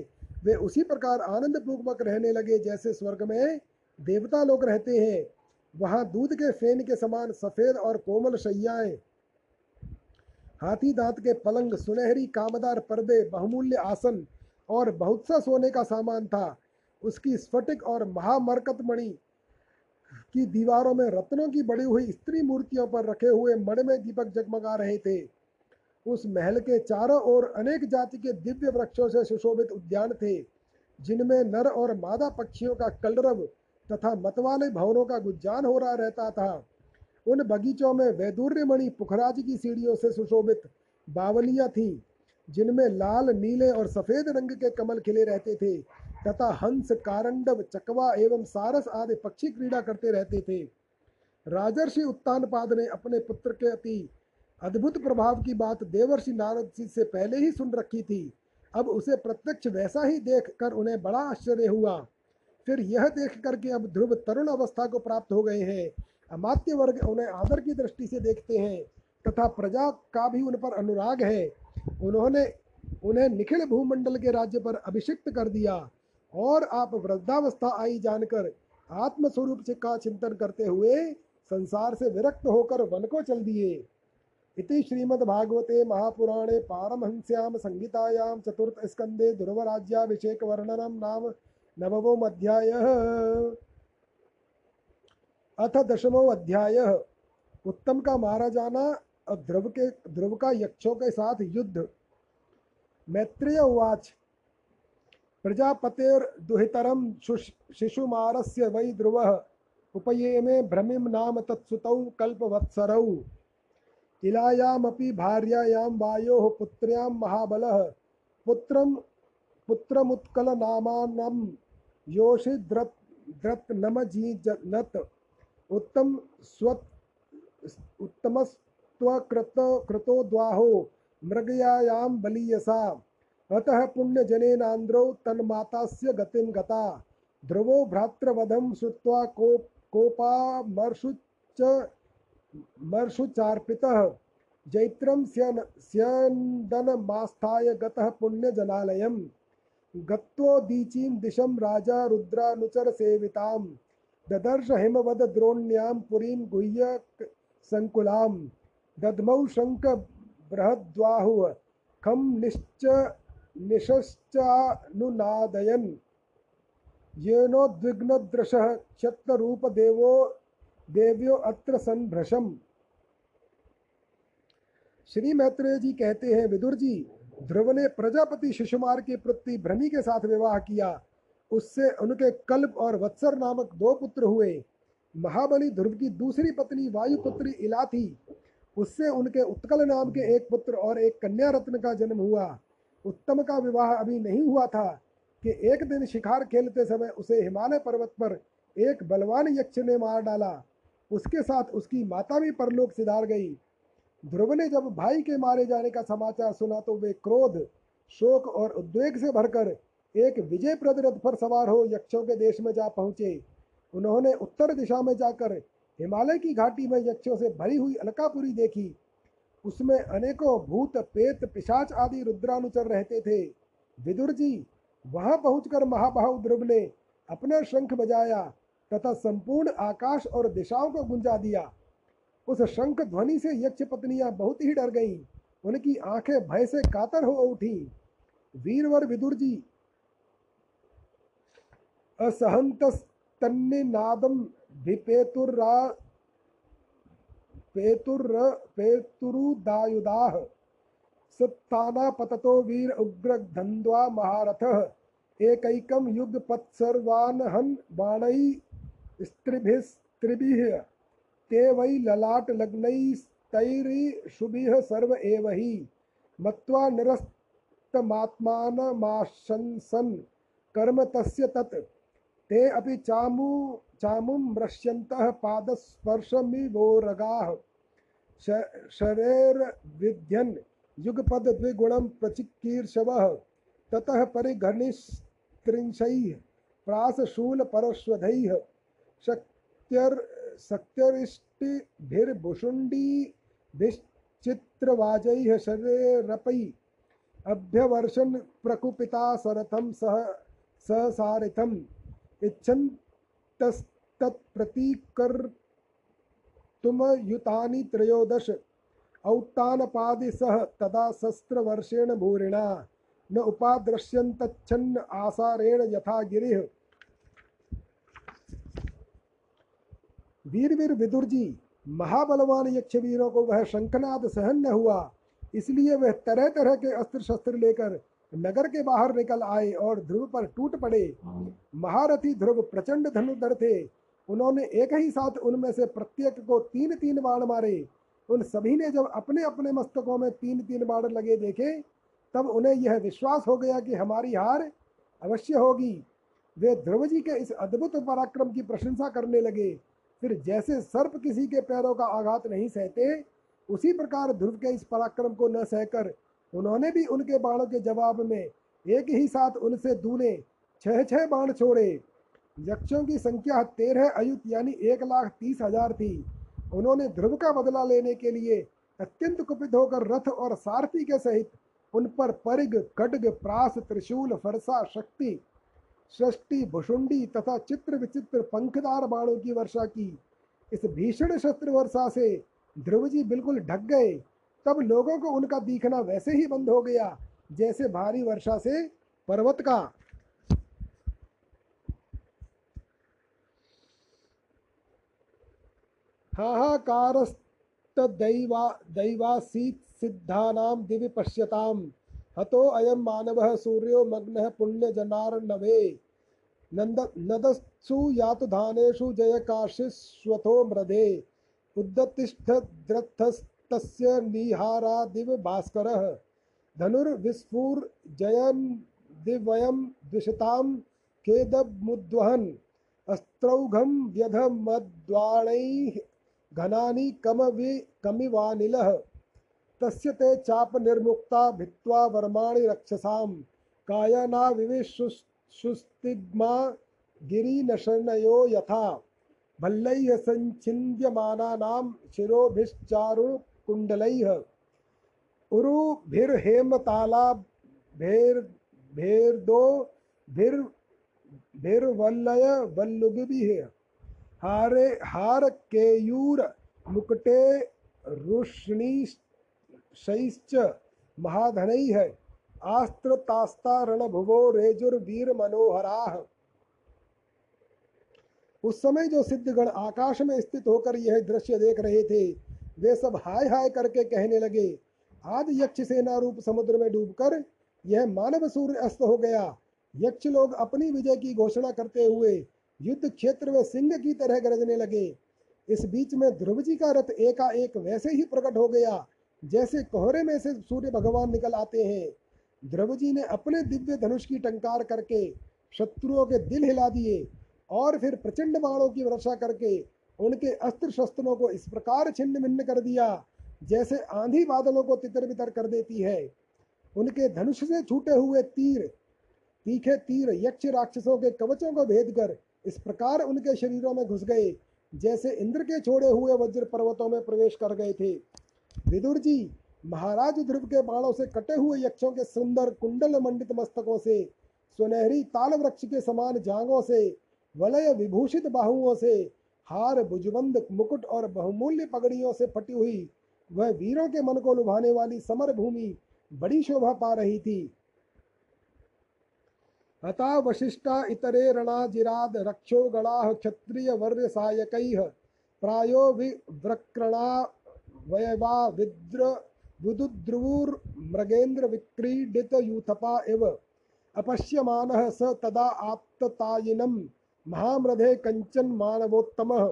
Speaker 1: वे उसी प्रकार आनंद पूर्वक रहने लगे जैसे स्वर्ग में देवता लोग रहते हैं। वहाँ दूध के फेन के समान सफ़ेद और कोमल शैयाएँ, हाथी दांत के पलंग, सुनहरी कामदार पर्दे, बहुमूल्य आसन और बहुत सा सोने का सामान था। उसकी स्फटिक और महामरकत मणि की दीवारों में रत्नों की बड़ी हुई स्त्री मूर्तियों पर रखे हुए मणिमय दीपक जगमगा रहे थे। उस महल के चारों ओर अनेक जाति के दिव्य वृक्षों से सुशोभित उद्यान थे, जिनमें नर और मादा पक्षियों का कलरव तथा मतवाले भवनों का गुज्जान हो रहा रहता था। उन बगीचों में वैदुर्यमणि पुखराज की सीढ़ियों से सुशोभित बावलियाँ थीं, जिनमें लाल, नीले और सफ़ेद रंग के कमल खिले रहते थे तथा हंस, कारंडव, चकवा एवं सारस आदि पक्षी क्रीड़ा करते रहते थे। राजर्षि उत्तानपाद ने अपने पुत्र के अति अद्भुत प्रभाव की बात देवर्षि नारद जी से पहले ही सुन रखी थी। अब उसे प्रत्यक्ष वैसा ही देखकर उन्हें बड़ा आश्चर्य हुआ। फिर यह देख कर के अब ध्रुव तरुण अवस्था को प्राप्त हो गए हैं। अमात्य वर्ग उन्हें आदर की दृष्टि से देखते हैं तथा प्रजा का भी उन पर अनुराग है। उन्होंने उन्हें निखिल भूमंडल के राज्य पर अभिषिक्त कर दिया और आप वृद्धावस्था आई जानकर आत्मस्वरूप से का चिंतन करते हुए संसार से विरक्त होकर वन को चल दिए। इति श्रीमद्भागवते महापुराणे पारमहंस्यां संहितायां चतुर्थस्कन्धे ध्रुवराज्याभिषेकवर्णनं नाम नवमोऽध्यायः। अथ दशमो अध्यायः उत्तम का मारा जाना और ध्रुव के ध्रुव का यक्षों के साथ युद्ध। मैत्रेय उवाच प्रजापतेर्दुहितरं शिशुमारस्य वै ध्रुवः, उपयेमे भ्रमिं नाम तत्सुतौ कल्पवत्सरौ। इलायामपि भार्यायां वायोः पुत्र्यां महाबलः। पुत्रं पुत्रमुत्कलनामानं योषिद्रत् द्रत्नमजीजनत् उत्तम स्वत् उत्तमस्त्वकृत कृतोद्वाहो मृगयायां बलीयसा। अतः पुण्यजनेनान्द्रौ तन्मातास्य गतिं गता। ध्रुवो भ्रातृवधं श्रुत्वा कोप कोपामर्षुच्च मर्षुचार्पितः जैत्रं स्यन, स्यन्दनमास्थाय गतः पुण्यजनालयम् गत्वोदीचीं दिशं राजा रुद्रानुचरसेवितां। ददर्श हिमवद द्रोण्यां पुरीं गुह्य संकुलां। दद्मौ शङ्ख बृहद्वाहुः खं निश्च निशश्चानुनादयन् येनोद्विग्नदृशः क्षत्ररूपदेवो देव्यो अत्र संभ्रशम श्री मैत्रेय जी कहते हैं, विदुर जी, ध्रुव ने प्रजापति शिशुमार के प्रति भ्रमी के साथ विवाह किया। उससे उनके कल्प और वत्सर नामक दो पुत्र हुए। महाबली ध्रुव की दूसरी पत्नी वायुपुत्री इला थी उससे उनके उत्कल नाम के एक पुत्र और एक कन्या रत्न का जन्म हुआ। उत्तम का विवाह अभी नहीं हुआ था कि एक दिन शिकार खेलते समय उसे हिमालय पर्वत पर एक बलवान यक्ष ने मार डाला। उसके साथ उसकी माता भी परलोक सिधार गई। ध्रुव ने जब भाई के मारे जाने का समाचार सुना तो वे क्रोध, शोक और उद्वेग से भरकर एक विजय प्रद रथ पर सवार हो यक्षों के देश में जा पहुँचे। उन्होंने उत्तर दिशा में जाकर हिमालय की घाटी में यक्षों से भरी हुई अलकापुरी देखी। उसमें अनेकों भूत पेत पिशाच आदि रुद्रानुचर रहते थे। विदुर जी, वहाँ पहुंचकर महाबाहु ध्रुव ने अपना शंख बजाया। तथा संपूर्ण आकाश और दिशाओं को गुंजा दिया। उस शंख ध्वनि से यक्ष पत्नियाँ बहुत ही डर गईं। उनकी आँखें भय से कातर हो उठी। वीरवर विदुर जी, असहंतस्तन्निनादं भिपेतुर्रा पेतुर् पेतुरुदायुधाः, सत्तानापततो वीर उग्रधन्द्वा महारथः, एकैकं युगपत्सर्वान् बाणैः स्त्रिभिस्त्रिभिः ते वै ललाटलग्नैस्तैरिषुभिः सर्व एव हि मत्वा निरस्तमात्मानमाशंसन्। कर्म तस्य तत्। ते अपि चामु, चामुं मृश्यन्तः पादस्पर्शमिवोरगाः। शरेर्विध्यन्। युगपद्विगुणं प्रचिकीर्षवः ततः परिघनिस्त्रिंशैः प्रासशूलपरश्वधैः। शक्त्यर् शक्त्यरिष्टिभिर्भुषुण्डीभिश्चित्रवाजैः शरेरपै अभ्यवर्षन् प्रकुपिता सरथं सह ससारिथम् इच्छन्तस्तत्प्रतीकर्तुमयुतानि त्रयोदश। औत्तानपादिसः तदा शस्त्रवर्षेण भूरिणा। न उपादृश्यन्तच्छन्न आसारेण यथा गिरिः। वीर वीर विदुर जी, महाबलवान यक्ष वीरों को वह शंखनाद सहन न हुआ। इसलिए वह तरह तरह के अस्त्र शस्त्र लेकर नगर के बाहर निकल आए और ध्रुव पर टूट पड़े। महारथी ध्रुव प्रचंड धनुधर थे। उन्होंने एक ही साथ उनमें से प्रत्येक को तीन तीन बाण मारे। उन सभी ने जब अपने अपने मस्तकों में तीन तीन बाण लगे देखे, तब उन्हें यह विश्वास हो गया कि हमारी हार अवश्य होगी। वे ध्रुव जी के इस अद्भुत पराक्रम की प्रशंसा करने लगे। फिर जैसे सर्प किसी के पैरों का आघात नहीं सहते, उसी प्रकार ध्रुव के इस पराक्रम को न सहकर उन्होंने भी उनके बाणों के जवाब में एक ही साथ उनसे दूने छह छह बाण छोड़े। यक्षों की संख्या तेरह अयुत यानी एक लाख तीस हज़ार थी। उन्होंने ध्रुव का बदला लेने के लिए अत्यंत कुपित होकर रथ और सारथी के सहित उन पर परिग खड्ग प्रास, त्रिशूल, फरसा, शक्ति सृष्टि भुषुंडी तथा चित्र विचित्र पंखदार बाणों की वर्षा की। इस भीषण शस्त्र वर्षा से ध्रुव जी बिल्कुल ढक गए। तब लोगों को उनका दिखना वैसे ही बंद हो गया, जैसे भारी वर्षा से पर्वत का। हाहाकारस्तदैवा दैवासीत् सिद्धानां दिवि पश्यतां हतो अयं मानवः सूर्यो मग्नः पुण्यजनार्णवे। नन्द नदस्सु यातुधानेषु जयकाशिश्वथो मृधे। उद्दतिष्ठद्रथस् तस्य निहारादिव भास्करः। धनुर्विस्फुर्जयन् दिव्यं द्विषतां खेदमुद्वहन् अस्त्रौघं व्यधमद्वाणैः घनानि कमवि कमिवानिलः। तस्य ते चापनिर्मुक्ता भित्त्वा वर्माणि रक्षसां कायानाविविशुस्तिग्मा गिरिनशर्णयो यथा। भल्लैः सञ्छिन्द्यमानानां शिरोभिश्चारुकुण्डलैः। उरुभिर्हेमतालाभेर्भेर्दो भिर् भिर्वल्लय वल्लुगिभिः। हारे हार केयूर मुकुटे रुष्णीशैश्च महाधनैः आस्त्रतास्ता रणभुवो रेजुर्वीर मनोहराः उस समय जो सिद्धगण आकाश में स्थित होकर यह दृश्य देख रहे थे, वे सब हाय हाय करके कहने लगे आज यक्ष सेना रूप समुद्र में डूबकर यह मानव सूर्य अस्त हो गया। यक्ष लोग अपनी विजय की घोषणा करते हुए युद्ध क्षेत्र में सिंह की तरह गरजने लगे। इस बीच में ध्रुव जी का रथ एकाएक वैसे ही प्रकट हो गया जैसे कोहरे में से सूर्य भगवान निकल आते हैं ध्रुव जी ने अपने दिव्य धनुष की टंकार करके शत्रुओं के दिल हिला दिए और फिर प्रचंड बाणों की वर्षा करके उनके अस्त्र शस्त्रों को इस प्रकार छिन्न भिन्न कर दिया, जैसे आंधी बादलों को तितर बितर कर देती है। उनके धनुष से छूटे हुए तीर, तीखे तीर यक्ष राक्षसों के कवचों को भेद कर इस प्रकार उनके शरीरों में घुस गए, जैसे इंद्र के छोड़े हुए वज्र पर्वतों में प्रवेश कर गए थे। विदुर जी, महाराज ध्रुव के बाणों से कटे हुए यक्षों के सुंदर कुंडल मंडित मस्तकों से, सुनहरी ताल वृक्ष के समान जांगों से, वलय विभूषित बाहुओं से, हार भुजबंद मुकुट और बहुमूल्य पगड़ियों से फटी हुई, वह वीरों के मन को लुभाने वाली समर भूमि बड़ी शोभा पा रही थी। हता वशिष्ठा इतरे रणाजिराद रक्षो गणाः क्षत्रिय वर्य सायकैः, प्रायो विव्रक्रणा वयवा विद्र यूथपा इव अपश्यमानः स तदा आत्ततायिनं महामृधे कञ्चन मानवोत्तमः।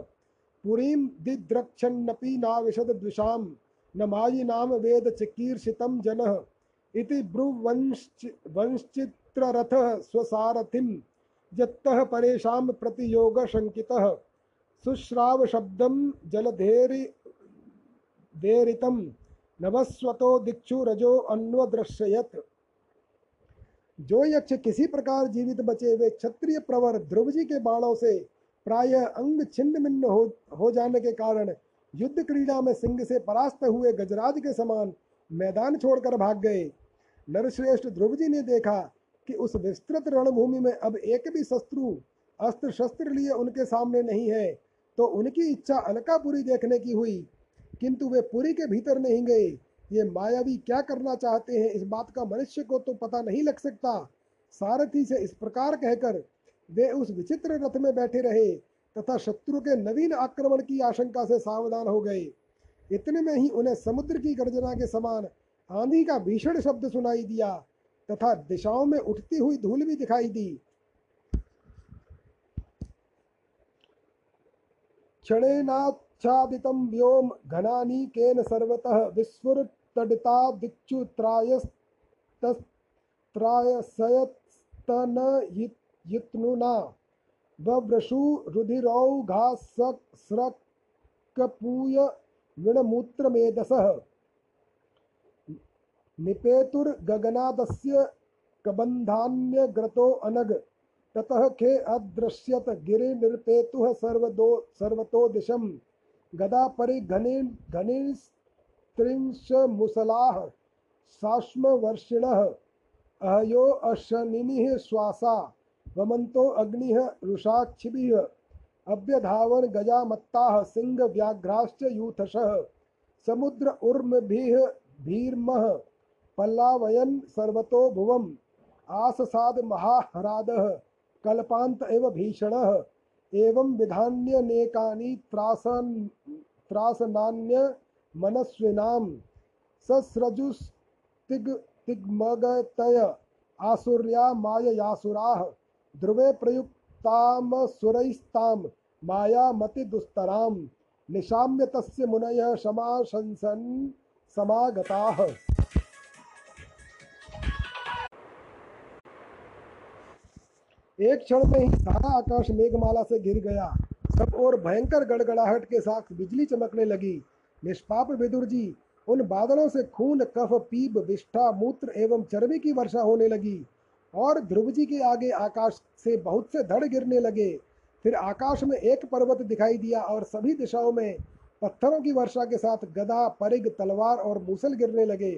Speaker 1: पुरीं दिद्रक्षन्नपि नाविशद द्विषां न मायिनाम वेद चिकीर्षितं जनः। इति ब्रुवंश्च वंश्चित्ररथः स्वसारथिं यत्तः परेषां प्रतियोगशङ्कितः। जलधेरि देरितं नवस्वतो दिक्षु रजो अन्वदृश्यत जो यक्ष किसी प्रकार जीवित बचे वे क्षत्रिय प्रवर ध्रुव जी के बाणों से प्राय अंग छिन्न भिन्न हो, हो जाने के कारण युद्ध क्रीड़ा में सिंह से परास्त हुए गजराज के समान मैदान छोड़कर भाग गए। नरश्रेष्ठ ध्रुव जी ने देखा कि उस विस्तृत रणभूमि में अब एक भी शत्रु अस्त्र शस्त्र लिए उनके सामने नहीं है तो उनकी इच्छा अलकापुरी देखने की हुई। किंतु वे पुरी के भीतर नहीं गए। ये मायावी क्या करना चाहते हैं? इस बात का मनुष्य को तो पता नहीं लग सकता। सारथी से इस प्रकार कहकर वे उस विचित्र रथ में बैठे रहे, तथा शत्रु के नवीन आक्रमण की आशंका से सावधान हो गए। इतने में ही उन्हें समुद्र की गर्जना के समान आंधी का भीषण शब्द सुनाई दिया, तथा दिशाओं में उठती हुई धूल भी दिखाई दी। क्षणेनाच्छादितं व्योम घनानीकेन सर्वतः विस्फुरतडिता दिक्षुत्रायस्त्रायसयत्तनयित्नुना बव्रशु रुधिरौघासक्स्रकपूय विणमूत्रमेधसः। निपेतुर्गगनादस्य कबन्धान्यग्रतो अनग ततः खे अदृश्यत गिरि निरपेतुः सर्वदो सर्वतो दिशम। गदा परिघने घनिस्त्रिंशमुसलाः साश्मवर्षिणः, अहयो अशनिनिः श्वासा वमन्तो अग्निः रुषाक्षिभिः, अभ्यधावन गजामत्ताः सिंह व्याघ्राश्च यूथशः, समुद्र उर्मभिः भीर्मः, पल्लावयन् सर्वतो भुवम, आससाद महाह्रादः कल्पांत एव भीषण। एवं विधान्यनेकानि त्रासन त्रासनान्य मनस्विनां सस्रजुस्तिग तिग्मगतय, आसुर्या माययासुराः। ध्रुवे प्रयुक्तामसुरैस्तां मायामतिदुस्तरां निशाम्य तस्य मुनयः शमाशंसन् समागताः। एक क्षण में ही सारा आकाश मेघमाला से घिर गया। सब और भयंकर गड़गड़ाहट के साथ बिजली चमकने लगी। निष्पाप विदुर जी, उन बादलों से खून, कफ पीप विष्ठा, मूत्र एवं चर्बी की वर्षा होने लगी और ध्रुव जी के आगे आकाश से बहुत से धड़ गिरने लगे। फिर आकाश में एक पर्वत दिखाई दिया और सभी दिशाओं में पत्थरों की वर्षा के साथ गदा परिग तलवार और मूसल गिरने लगे।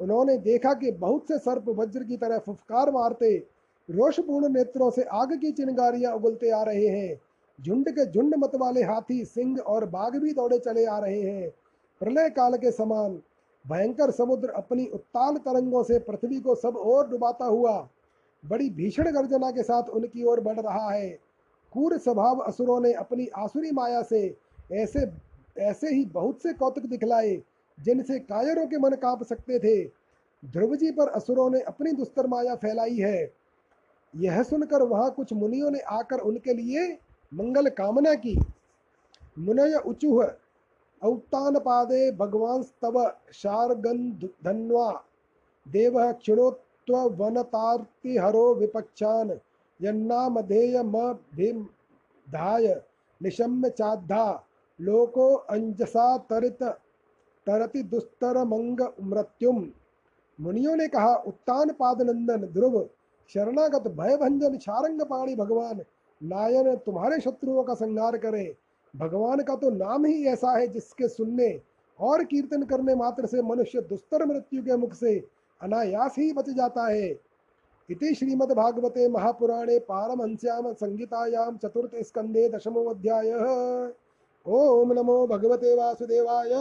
Speaker 1: उन्होंने देखा कि बहुत से सर्प वज्र की तरह फुफकार मारते रोषपूर्ण नेत्रों से आग की चिंगारियाँ उगलते आ रहे हैं। झुंड के झुंड मत वाले हाथी, सिंह और बाघ भी दौड़े चले आ रहे हैं। प्रलय काल के समान भयंकर समुद्र अपनी उत्ताल तरंगों से पृथ्वी को सब ओर डुबाता हुआ, बड़ी भीषण गर्जना के साथ उनकी ओर बढ़ रहा है। कूर स्वभाव असुरों ने अपनी आसुरी माया से ऐसे ऐसे ही बहुत से कौतुक दिखलाए, जिनसे कायरों के मन काँप सकते थे। ध्रुव जी पर असुरों ने अपनी दुस्तर माया फैलाई है। यह सुनकर वहाँ कुछ मुनियों ने आकर उनके लिए मंगल कामना की। मुनय उचुह औतान पादे भगवान स्तव शार्गन्धन्वा देव क्षिणोत्व वनतार्तिहरो विपक्षान। यन्नामधेय धाय निशम्य चाद्धा। लोको अंजसा तरित तरति दुस्तर मंग मृत्युम। मुनियों ने कहा उत्तान पाद नंदन ध्रुव शरणागत भयभंजन शारंग पाणी भगवान, नायन तुम्हारे शत्रुओं का संहार करे। भगवान का तो नाम ही ऐसा है जिसके सुनने और कीर्तन करने मात्र से मनुष्य दुस्तर मृत्यु के मुख से अनायास ही बच जाता है। इति श्रीमद्भागवते महापुराणे पारमहंस्याम संहितायां चतुर्थ स्कंदे दशमोऽध्यायः ओम नमो भगवते वासुदेवाय।